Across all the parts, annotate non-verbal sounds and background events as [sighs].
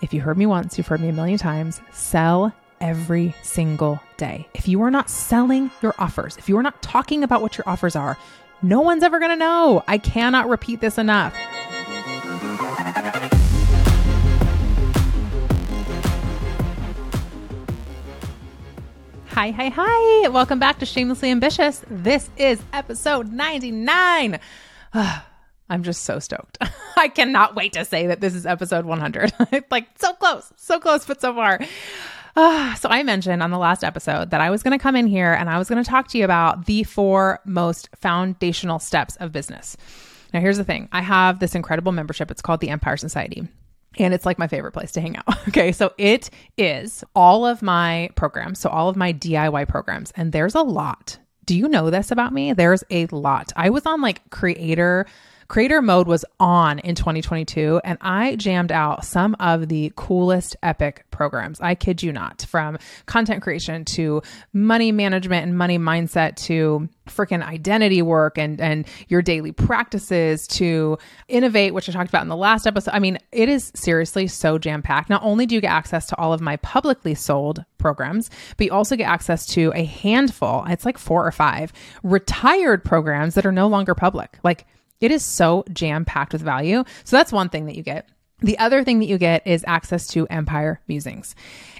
if you heard me once, you've heard me a million times, sell every single day. If you are not selling your offers, if you are not talking about what your offers are, no one's ever going to know. I cannot repeat this enough. Hi, hi, hi. Welcome back to Shamelessly Ambitious. This is episode 99. [sighs] I'm just so stoked. [laughs] I cannot wait to say that this is episode 100. [laughs] like, so close, so close, but so far. Uh, so, I mentioned on the last episode that I was going to come in here and I was going to talk to you about the four most foundational steps of business. Now, here's the thing I have this incredible membership. It's called the Empire Society. And it's like my favorite place to hang out. [laughs] Okay. So it is all of my programs. So all of my DIY programs. And there's a lot. Do you know this about me? There's a lot. I was on like creator Creator mode was on in 2022, and I jammed out some of the coolest epic programs. I kid you not, from content creation to money management and money mindset to freaking identity work and and your daily practices to innovate which i talked about in the last episode. I mean it is seriously so jam packed not only do you get access to all of my publicly sold programs but you also get access to a handful it's like four or five retired programs that are no longer public. Like it is so jam packed with value. So that's one thing that you get. The other thing that you get is access to Empire Musings.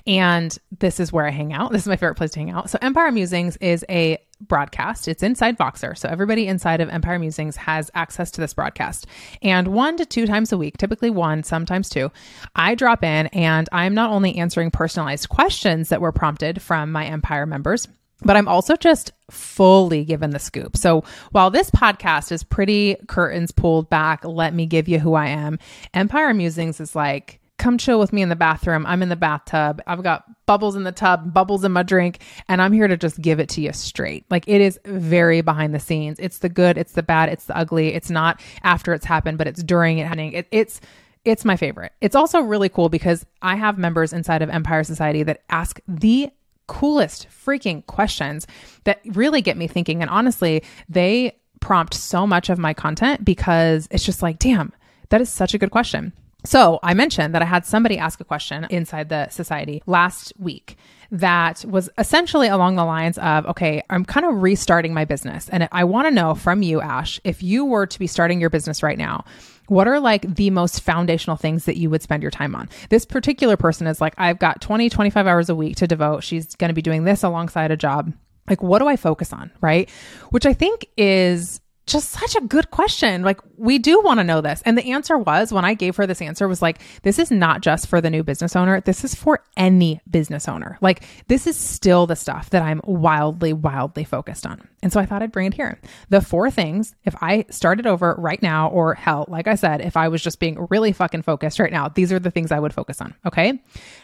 And this is where I hang out. This is my favorite place to hang out. So, Empire Musings is a broadcast. It's inside Voxer. So, everybody inside of Empire Musings has access to this broadcast. And one to two times a week, typically one, sometimes two, I drop in and I'm not only answering personalized questions that were prompted from my Empire members, but I'm also just fully given the scoop. So while this podcast is pretty curtains pulled back, let me give you who I am, Empire Musings is like, come chill with me in the bathroom. I'm in the bathtub. I've got bubbles in the tub, bubbles in my drink, and I'm here to just give it to you straight. Like it is very behind the scenes. It's the good, it's the bad, it's the ugly. It's not after it's happened, but it's during it happening. It, it's it's my favorite. It's also really cool because I have members inside of Empire Society that ask the coolest freaking questions that really get me thinking. And honestly, they prompt so much of my content because it's just like, damn, that is such a good question. So I mentioned that I had somebody ask a question inside the society last week that was essentially along the lines of, okay, I'm kind of restarting my business. And I want to know from you, Ash, if you were to be starting your business right now, what are like the most foundational things that you would spend your time on? This particular person is like, I've got 20, 25 hours a week to devote. She's going to be doing this alongside a job. Like, what do I focus on? Right. Which I think is just such a good question. Like, we do want to know this. And the answer was when I gave her this answer was like, this is not just for the new business owner. This is for any business owner. Like, this is still the stuff that I'm wildly, wildly focused on. And so I thought I'd bring it here. The four things, if I started over right now, or hell, like I said, if I was just being really fucking focused right now, these are the things I would focus on. Okay.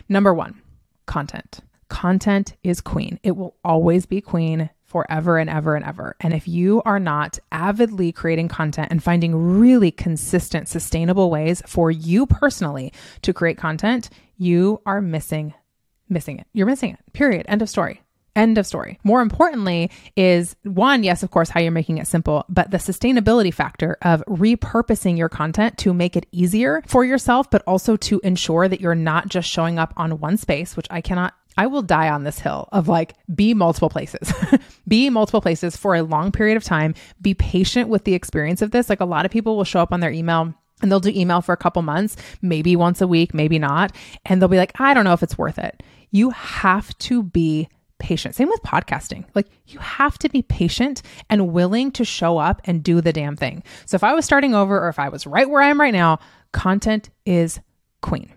Number one, content. Content is queen. It will always be queen forever and ever and ever. And if you are not avidly creating content and finding really consistent, sustainable ways for you personally to create content, you are missing missing it. You're missing it. Period. End of story. End of story. More importantly, is one, yes, of course, how you're making it simple, but the sustainability factor of repurposing your content to make it easier for yourself, but also to ensure that you're not just showing up on one space, which I cannot I will die on this hill of like be multiple places, [laughs] be multiple places for a long period of time. Be patient with the experience of this. Like a lot of people will show up on their email and they'll do email for a couple months, maybe once a week, maybe not. And they'll be like, I don't know if it's worth it. You have to be patient. Same with podcasting. Like you have to be patient and willing to show up and do the damn thing. So if I was starting over or if I was right where I am right now, content is queen.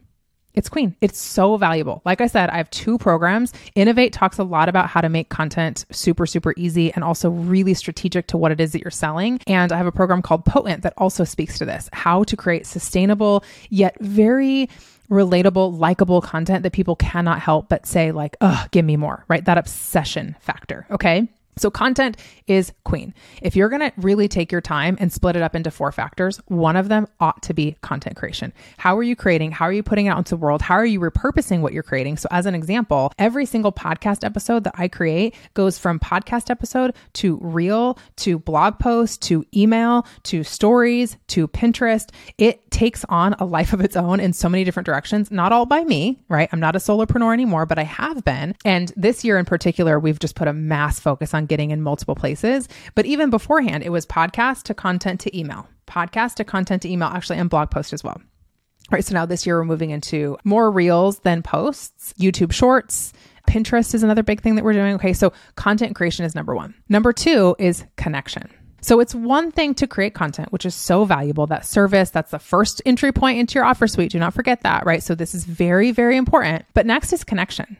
It's queen. It's so valuable. Like I said, I have two programs. Innovate talks a lot about how to make content super, super easy and also really strategic to what it is that you're selling. And I have a program called Potent that also speaks to this how to create sustainable yet very relatable, likable content that people cannot help but say, like, oh, give me more, right? That obsession factor. Okay. So, content is queen. If you're going to really take your time and split it up into four factors, one of them ought to be content creation. How are you creating? How are you putting it out into the world? How are you repurposing what you're creating? So, as an example, every single podcast episode that I create goes from podcast episode to reel to blog post to email to stories to Pinterest. It takes on a life of its own in so many different directions, not all by me, right? I'm not a solopreneur anymore, but I have been. And this year in particular, we've just put a mass focus on getting in multiple places. But even beforehand, it was podcast to content to email, podcast to content to email, actually, and blog post as well. All right, so now this year we're moving into more reels than posts, YouTube shorts. Pinterest is another big thing that we're doing. Okay, so content creation is number one. Number two is connection. So it's one thing to create content, which is so valuable. That service, that's the first entry point into your offer suite. Do not forget that, right? So this is very, very important. But next is connection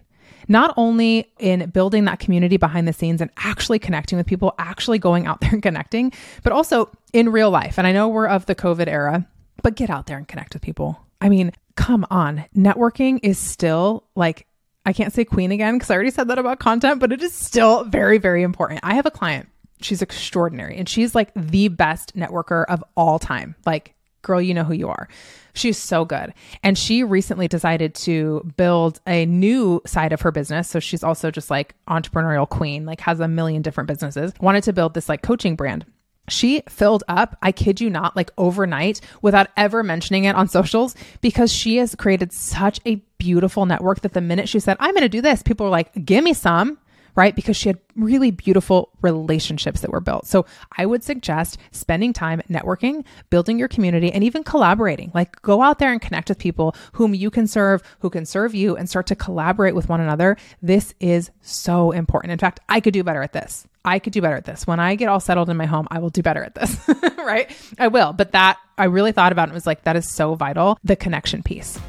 not only in building that community behind the scenes and actually connecting with people, actually going out there and connecting, but also in real life. And I know we're of the COVID era, but get out there and connect with people. I mean, come on. Networking is still like, I can't say queen again because I already said that about content, but it is still very, very important. I have a client. She's extraordinary and she's like the best networker of all time. Like, girl, you know who you are. She's so good. And she recently decided to build a new side of her business. So she's also just like entrepreneurial queen, like has a million different businesses, wanted to build this like coaching brand. She filled up, I kid you not, like overnight without ever mentioning it on socials because she has created such a beautiful network that the minute she said, I'm going to do this, people were like, give me some right? Because she had really beautiful relationships that were built. So I would suggest spending time networking, building your community, and even collaborating. Like go out there and connect with people whom you can serve, who can serve you, and start to collaborate with one another. This is so important. In fact, I could do better at this. I could do better at this. When I get all settled in my home, I will do better at this, [laughs] right? I will. But that I really thought about it was like, that is so vital the connection piece.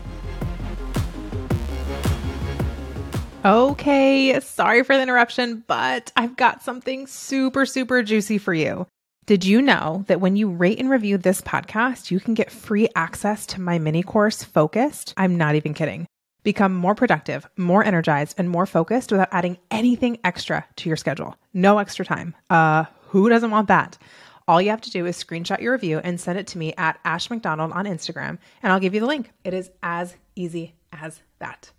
Okay, sorry for the interruption, but I've got something super, super juicy for you. Did you know that when you rate and review this podcast, you can get free access to my mini course, Focused? I'm not even kidding. Become more productive, more energized, and more focused without adding anything extra to your schedule. No extra time. Uh, who doesn't want that? All you have to do is screenshot your review and send it to me at Ash McDonald on Instagram, and I'll give you the link. It is as easy as that.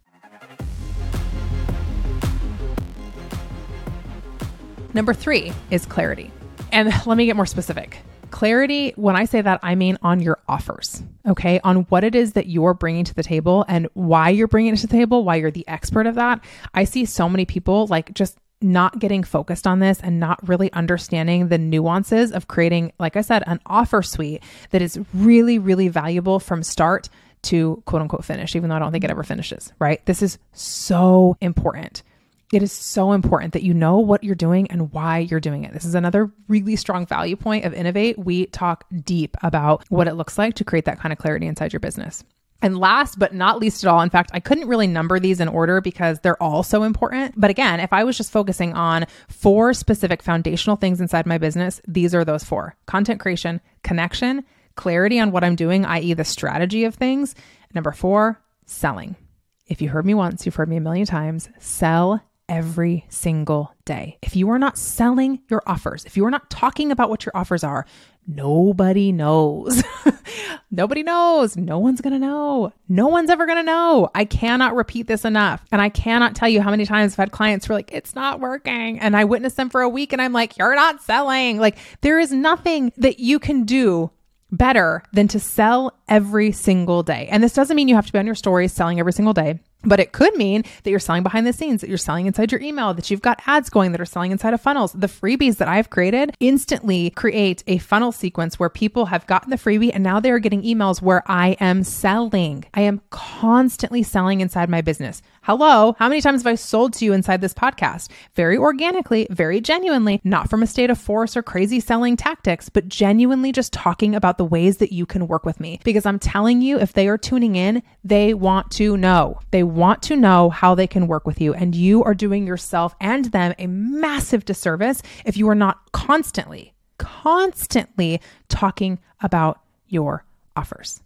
Number three is clarity. And [laughs] let me get more specific. Clarity, when I say that, I mean on your offers, okay? On what it is that you're bringing to the table and why you're bringing it to the table, why you're the expert of that. I see so many people like just not getting focused on this and not really understanding the nuances of creating, like I said, an offer suite that is really, really valuable from start to quote unquote finish, even though I don't think it ever finishes, right? This is so important it is so important that you know what you're doing and why you're doing it. This is another really strong value point of Innovate. We talk deep about what it looks like to create that kind of clarity inside your business. And last but not least at all, in fact, I couldn't really number these in order because they're all so important. But again, if I was just focusing on four specific foundational things inside my business, these are those four content creation, connection, clarity on what I'm doing, i.e., the strategy of things. Number four, selling. If you heard me once, you've heard me a million times. Sell every single day. If you are not selling your offers, if you are not talking about what your offers are, nobody knows. [laughs] nobody knows. No one's going to know. No one's ever going to know. I cannot repeat this enough. And I cannot tell you how many times I've had clients who are like, it's not working. And I witnessed them for a week and I'm like, you're not selling. Like, there is nothing that you can do better than to sell every single day. And this doesn't mean you have to be on your stories selling every single day. But it could mean that you're selling behind the scenes, that you're selling inside your email, that you've got ads going that are selling inside of funnels. The freebies that I've created instantly create a funnel sequence where people have gotten the freebie and now they're getting emails where I am selling. I am constantly selling inside my business. Hello, how many times have I sold to you inside this podcast? Very organically, very genuinely, not from a state of force or crazy selling tactics, but genuinely just talking about the ways that you can work with me. Because I'm telling you, if they are tuning in, they want to know. They want to know how they can work with you. And you are doing yourself and them a massive disservice if you are not constantly, constantly talking about your offers.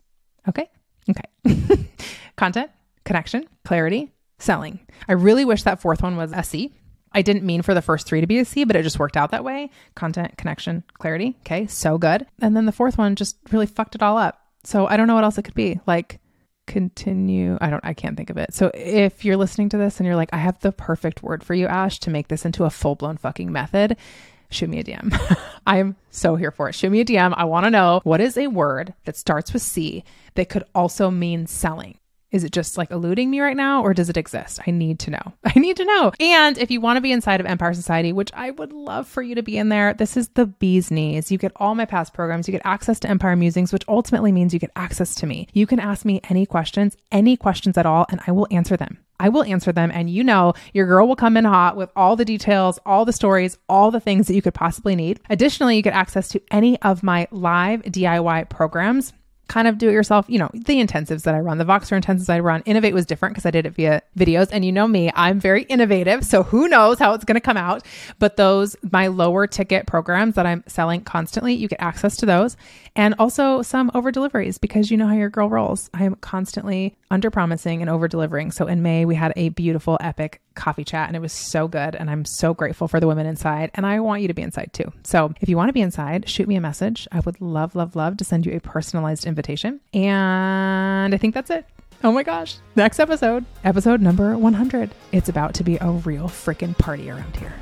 Okay. Okay. [laughs] Content, connection, clarity, selling. I really wish that fourth one was SE I didn't mean for the first three to be a C, but it just worked out that way. Content, connection, clarity. Okay, so good. And then the fourth one just really fucked it all up. So I don't know what else it could be. Like continue. I don't, I can't think of it. So if you're listening to this and you're like, I have the perfect word for you, Ash, to make this into a full blown fucking method, shoot me a DM. [laughs] I'm so here for it. Shoot me a DM. I want to know what is a word that starts with C that could also mean selling. Is it just like eluding me right now or does it exist? I need to know. [laughs] I need to know. And if you want to be inside of Empire Society, which I would love for you to be in there, this is the bee's knees. You get all my past programs, you get access to Empire Musings, which ultimately means you get access to me. You can ask me any questions, any questions at all, and I will answer them. I will answer them. And you know, your girl will come in hot with all the details, all the stories, all the things that you could possibly need. Additionally, you get access to any of my live DIY programs kind of do it yourself, you know, the intensives that I run, the Voxer intensives I run. Innovate was different because I did it via videos. And you know me, I'm very innovative. So who knows how it's going to come out. But those, my lower ticket programs that I'm selling constantly, you get access to those. And also some over deliveries because you know how your girl rolls. I am constantly under promising and over delivering. So in May, we had a beautiful, epic coffee chat and it was so good. And I'm so grateful for the women inside. And I want you to be inside too. So if you want to be inside, shoot me a message. I would love, love, love to send you a personalized invitation. And I think that's it. Oh my gosh. Next episode, episode number 100. It's about to be a real freaking party around here.